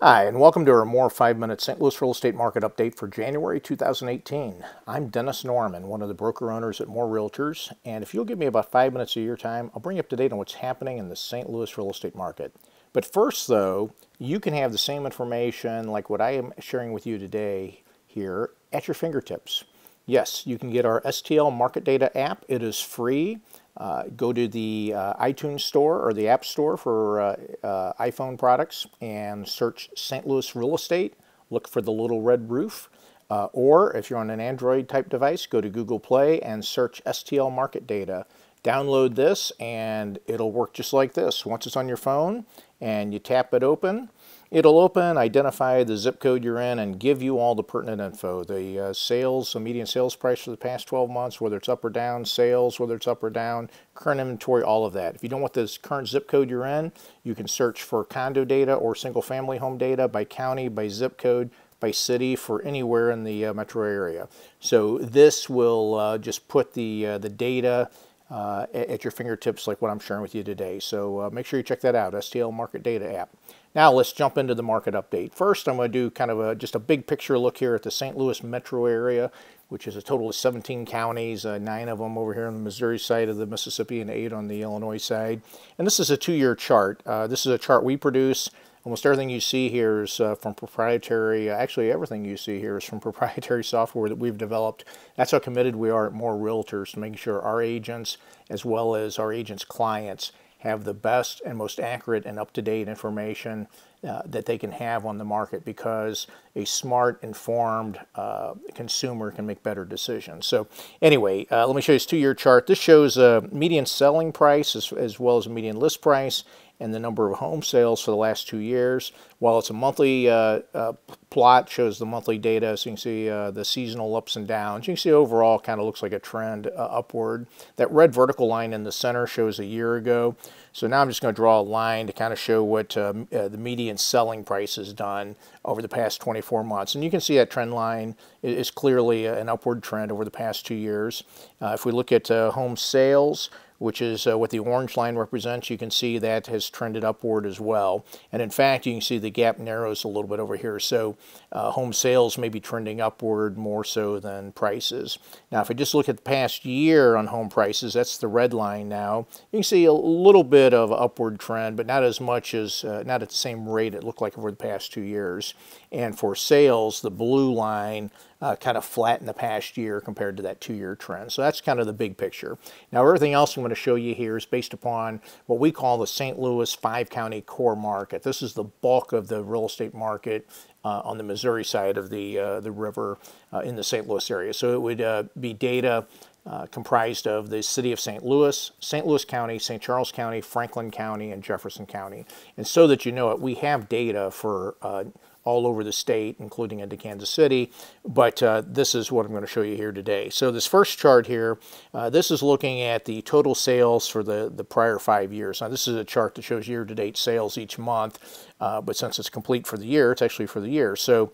Hi, and welcome to our more five minute St. Louis real estate market update for January 2018. I'm Dennis Norman, one of the broker owners at More Realtors, and if you'll give me about five minutes of your time, I'll bring you up to date on what's happening in the St. Louis real estate market. But first, though, you can have the same information like what I am sharing with you today here at your fingertips. Yes, you can get our STL Market Data app. It is free. Uh, go to the uh, iTunes store or the App Store for uh, uh, iPhone products and search St. Louis Real Estate. Look for the little red roof. Uh, or if you're on an Android type device, go to Google Play and search STL Market Data. Download this and it'll work just like this. Once it's on your phone and you tap it open, It'll open, identify the zip code you're in, and give you all the pertinent info. The uh, sales, the median sales price for the past 12 months, whether it's up or down, sales, whether it's up or down, current inventory, all of that. If you don't want this current zip code you're in, you can search for condo data or single family home data by county, by zip code, by city for anywhere in the uh, metro area. So this will uh, just put the, uh, the data uh, at your fingertips like what I'm sharing with you today. So uh, make sure you check that out, STL Market Data app. Now let's jump into the market update. First, I'm going to do kind of a, just a big picture look here at the St. Louis metro area, which is a total of 17 counties, uh, nine of them over here on the Missouri side of the Mississippi and eight on the Illinois side. And this is a two-year chart. Uh, this is a chart we produce. Almost everything you see here is uh, from proprietary, uh, actually everything you see here is from proprietary software that we've developed. That's how committed we are at More Realtors to making sure our agents, as well as our agents' clients, have the best and most accurate and up-to-date information uh, that they can have on the market because a smart, informed uh, consumer can make better decisions. So anyway, uh, let me show you this two-year chart. This shows a median selling price as, as well as a median list price and the number of home sales for the last two years. While it's a monthly uh, uh, plot, shows the monthly data, so you can see uh, the seasonal ups and downs. You can see overall kind of looks like a trend uh, upward. That red vertical line in the center shows a year ago. So now I'm just going to draw a line to kind of show what um, uh, the median selling price has done over the past 24 months. And you can see that trend line is clearly an upward trend over the past two years. Uh, if we look at home sales, which is uh, what the orange line represents, you can see that has trended upward as well. And in fact, you can see the gap narrows a little bit over here. So uh, home sales may be trending upward more so than prices. Now, if I just look at the past year on home prices, that's the red line now, you can see a little bit of upward trend, but not as much as, uh, not at the same rate it looked like over the past two years. And for sales, the blue line uh, kind of flat in the past year compared to that two-year trend. So that's kind of the big picture. Now everything else I'm going to show you here is based upon what we call the St. Louis five-county core market. This is the bulk of the real estate market uh, on the Missouri side of the, uh, the river uh, in the St. Louis area. So it would uh, be data uh, comprised of the city of St. Louis, St. Louis County, St. Charles County, Franklin County, and Jefferson County. And so that you know it, we have data for uh, all over the state, including into Kansas City, but uh, this is what I'm going to show you here today. So this first chart here, uh, this is looking at the total sales for the, the prior five years. Now this is a chart that shows year-to-date sales each month, uh, but since it's complete for the year, it's actually for the year. So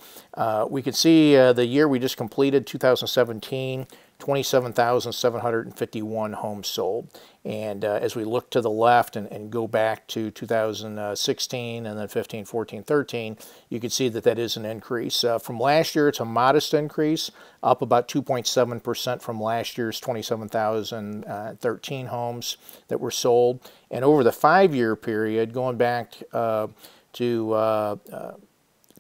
we can see the year we just completed, 2017, 27,751 homes sold. And uh, as we look to the left and, and, go back to 2016 and then 15, 14, 13, you can see that that is an increase. Uh, from last year, it's a modest increase, up about 2.7% from last year's 27,013 homes that were sold. And over the five-year period, going back uh, to uh, uh,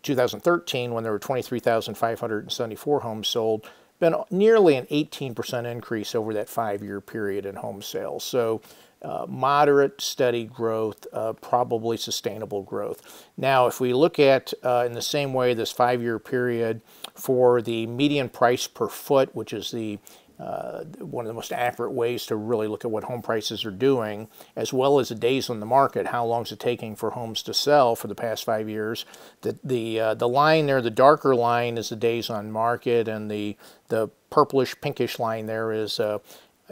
2013 when there were 23,574 homes sold, been nearly an 18% increase over that five-year period in home sales. So uh, moderate, steady growth, uh, probably sustainable growth. Now, if we look at, uh, in the same way, this five-year period for the median price per foot, which is the uh, one of the most accurate ways to really look at what home prices are doing, as well as the days on the market. How long is it taking for homes to sell for the past five years? The the uh, the line there, the darker line, is the days on market, and the the purplish pinkish line there is. Uh,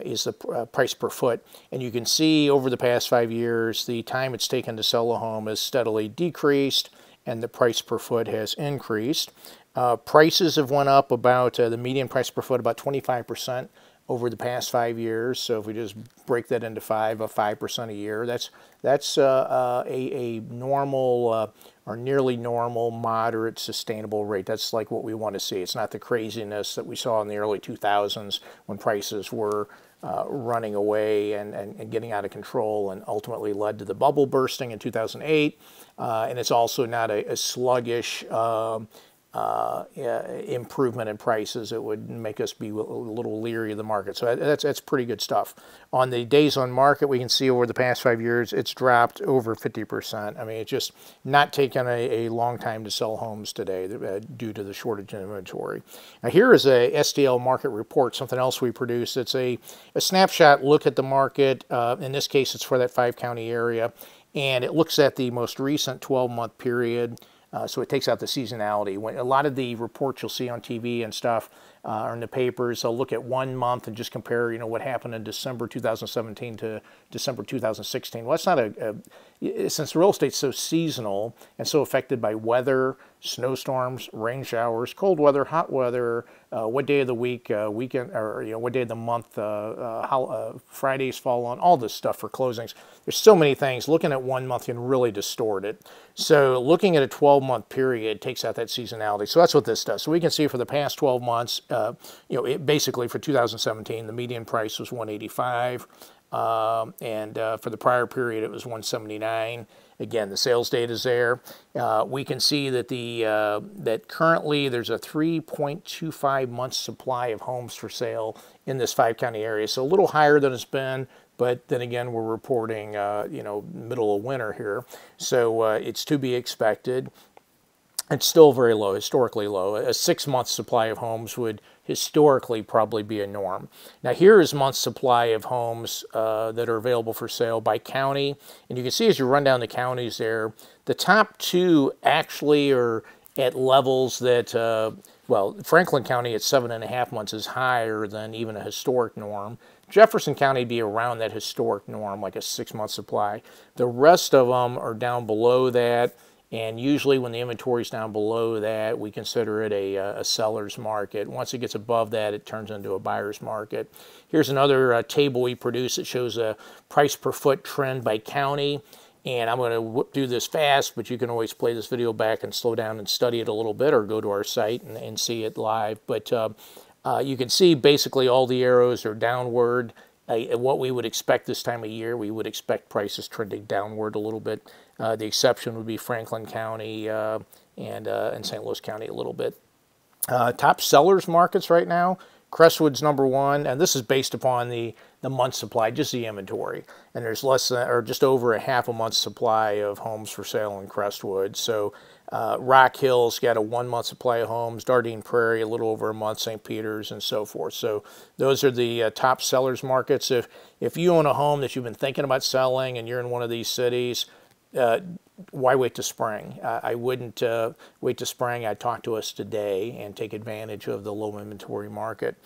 is the uh, price per foot. And you can see over the past five years, the time it's taken to sell a home has steadily decreased and the price per foot has increased. Uh, prices have went up about, uh, the median price per foot about 25% over the past five years. So if we just break that into five, a five percent a year, that's that's uh, uh, a, a normal uh, or nearly normal, moderate, sustainable rate. That's like what we want to see. It's not the craziness that we saw in the early 2000s when prices were uh, running away and, and, and, getting out of control and ultimately led to the bubble bursting in 2008. Uh, and it's also not a, a sluggish um, uh, improvement in prices, it would make us be a little leery of the market. So that's, that's pretty good stuff. On the days on market, we can see over the past five years, it's dropped over 50%. I mean, it's just not taken a, a long time to sell homes today uh, due to the shortage in inventory. Now here is a STL market report, something else we produce. It's a, a snapshot look at the market. Uh, in this case, it's for that five county area. And it looks at the most recent 12 month period. Uh, so it takes out the seasonality. When a lot of the reports you'll see on TV and stuff uh, or in the papers, they'll look at one month and just compare, you know, what happened in December 2017 to December 2016. Well, that's not a, a since real estate's so seasonal and so affected by weather, snowstorms, rain showers, cold weather, hot weather, uh, what day of the week, uh, weekend, or you know, what day of the month, uh, uh how uh, Fridays fall on, all this stuff for closings. There's so many things. Looking at one month can really distort it. So looking at a 12-month period takes out that seasonality. So that's what this does. So we can see for the past 12 months, uh, you know, it, basically for 2017, the median price was 185. Um, and uh, for the prior period, it was 179. Again, the sales data is there. Uh, we can see that the uh, that currently there's a 3.25 months supply of homes for sale in this five county area. So a little higher than it's been, but then again, we're reporting uh, you know middle of winter here, so uh, it's to be expected. It's still very low, historically low. A six month supply of homes would historically probably be a norm. Now here is month supply of homes uh, that are available for sale by county. And you can see as you run down the counties there, the top two actually are at levels that, uh, well, Franklin County at seven and a half months is higher than even a historic norm. Jefferson County be around that historic norm, like a six month supply. The rest of them are down below that. And usually when the inventory is down below that, we consider it a, a, seller's market. Once it gets above that, it turns into a buyer's market. Here's another uh, table we produce that shows a price per foot trend by county. And I'm going to do this fast, but you can always play this video back and slow down and study it a little bit or go to our site and, and see it live. But uh, uh, you can see basically all the arrows are downward. Uh, what we would expect this time of year, we would expect prices trending downward a little bit. Uh, the exception would be Franklin County uh, and, uh, and St. Louis County a little bit. Top sellers markets right now, Crestwood's number one, and this is based upon the, the month supply, just the inventory. And there's less than, or just over a half a month's supply of homes for sale in Crestwood. So uh, Rock Hill's got a one month supply of homes, Dardenne Prairie a little over a month, St. Peter's, and so forth. So those are the uh, top sellers markets. If, if you own a home that you've been thinking about selling and you're in one of these cities, uh, why wait to spring? Uh, I wouldn't uh, wait to spring. I'd talk to us today and take advantage of the low inventory market.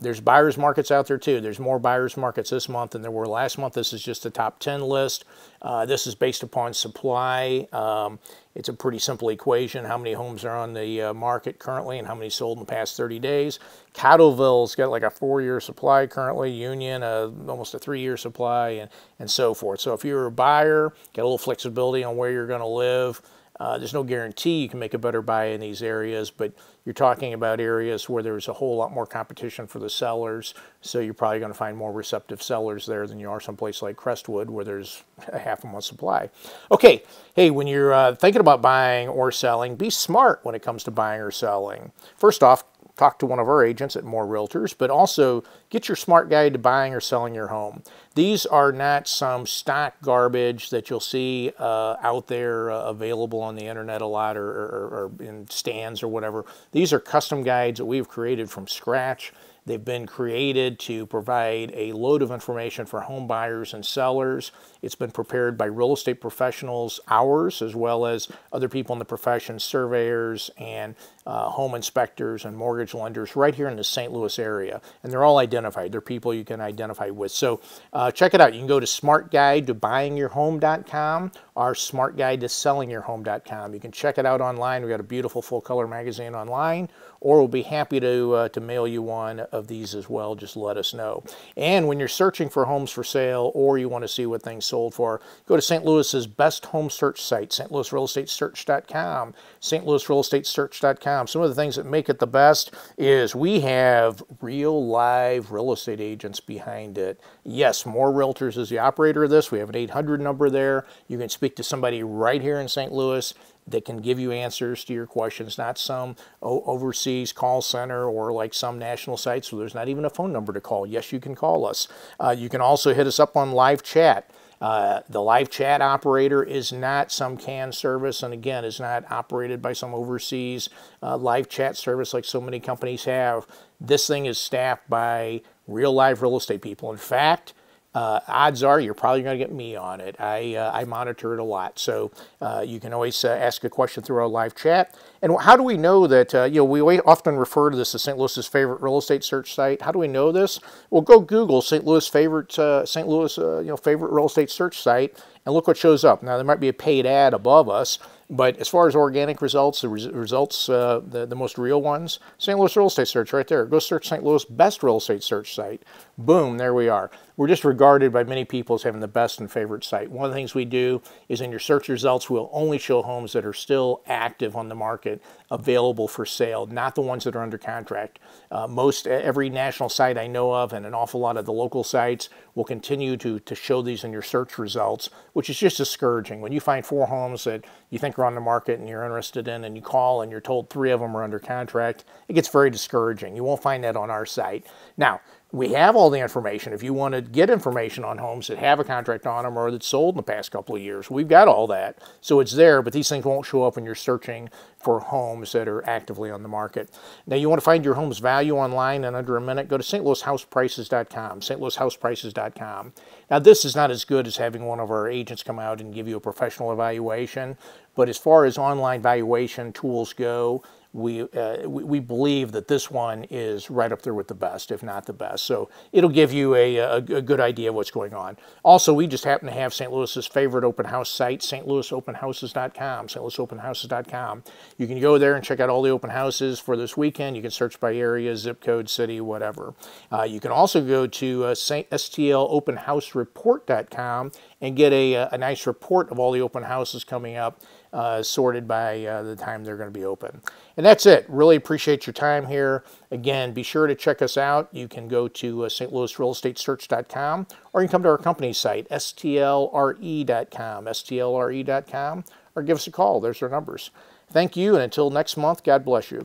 There's buyer's markets out there too. There's more buyer's markets this month than there were last month. This is just a top 10 list. Uh, this is based upon supply. Um, it's a pretty simple equation. How many homes are on the uh, market currently and how many sold in the past 30 days. Cottleville's got like a four-year supply currently. Union, uh, almost a three-year supply and, and so forth. So if you're a buyer, get a little flexibility on where you're going to live. Uh, there's no guarantee you can make a better buy in these areas, but you're talking about areas where there's a whole lot more competition for the sellers, so you're probably going to find more receptive sellers there than you are someplace like Crestwood where there's a half a month supply. Okay, hey, when you're uh, thinking about buying or selling, be smart when it comes to buying or selling. First off, talk to one of our agents at More Realtors, but also get your smart guide to buying or selling your home. These are not some stock garbage that you'll see uh, out there uh, available on the internet a lot or, or, or in stands or whatever. These are custom guides that we've created from scratch. They've been created to provide a load of information for home buyers and sellers. It's been prepared by real estate professionals, ours, as well as other people in the profession, surveyors and uh, home inspectors and mortgage lenders right here in the St. Louis area. And they're all identified. They're people you can identify with. So uh, check it out. You can go to smartguidetobuyingyourhome.com or smartguidetosellingyourhome.com. You can check it out online. We've got a beautiful full color magazine online, or we'll be happy to, uh, to mail you one of these as well, just let us know. And when you're searching for homes for sale or you want to see what things sold for, go to St. Louis's best home search site, stlouisrealestatesearch.com, stlouisrealestatesearch.com. Some of the things that make it the best is we have real live real estate agents behind it. Yes, More Realtors is the operator of this. We have an 800 number there. You can speak to somebody right here in St. Louis that can give you answers to your questions, not some overseas call center or like some national sites where there's not even a phone number to call. Yes, you can call us. Uh, you can also hit us up on live chat. Uh, the live chat operator is not some CAN service, and again, is not operated by some overseas uh, live chat service like so many companies have. This thing is staffed by real live real estate people. In fact, uh, odds are you're probably going to get me on it. I, uh, I monitor it a lot. So uh, you can always uh, ask a question through our live chat. And how do we know that, uh, you know, we often refer to this as St. Louis's favorite real estate search site. How do we know this? Well, go Google St. Louis favorite, uh, St. Louis, you know, favorite real estate search site and look what shows up. Now, there might be a paid ad above us, but as far as organic results, the res results, uh, the, the most real ones, St. Louis Real Estate Search right there. Go search St. Louis best real estate search site. Boom, there we are. We're just regarded by many people as having the best and favorite site. One of the things we do is in your search results, we'll only show homes that are still active on the market, available for sale, not the ones that are under contract. Uh, most, every national site I know of and an awful lot of the local sites will continue to, to show these in your search results, which is just discouraging. When you find four homes that you think are on the market and you're interested in and you call and you're told three of them are under contract, it gets very discouraging. You won't find that on our site. Now, we have all the information. If you want to get information on homes that have a contract on them or that sold in the past couple of years, we've got all that. So it's there, but these things won't show up when you're searching for homes that are actively on the market. Now, you want to find your home's value online in under a minute, go to stlouishouseprices.com, stlouishouseprices.com. Now, this is not as good as having one of our agents come out and give you a professional evaluation, but as far as online valuation tools go, we, uh, we, believe that this one is right up there with the best, if not the best. So it'll give you a, a, a, good idea of what's going on. Also, we just happen to have St. Louis's favorite open house site, stlouisopenhouses.com, stlouisopenhouses.com. You can go there and check out all the open houses for this weekend. You can search by area, zip code, city, whatever. Uh, you can also go to uh, stlopenhousereport.com and get a, a nice report of all the open houses coming up uh, sorted by uh, the time they're going to be open. And that's it. Really appreciate your time here. Again, be sure to check us out. You can go to uh, stlouisrealestatesearch.com or you can come to our company site, stlre.com, stlre.com, or give us a call. There's our numbers. Thank you, and until next month, God bless you.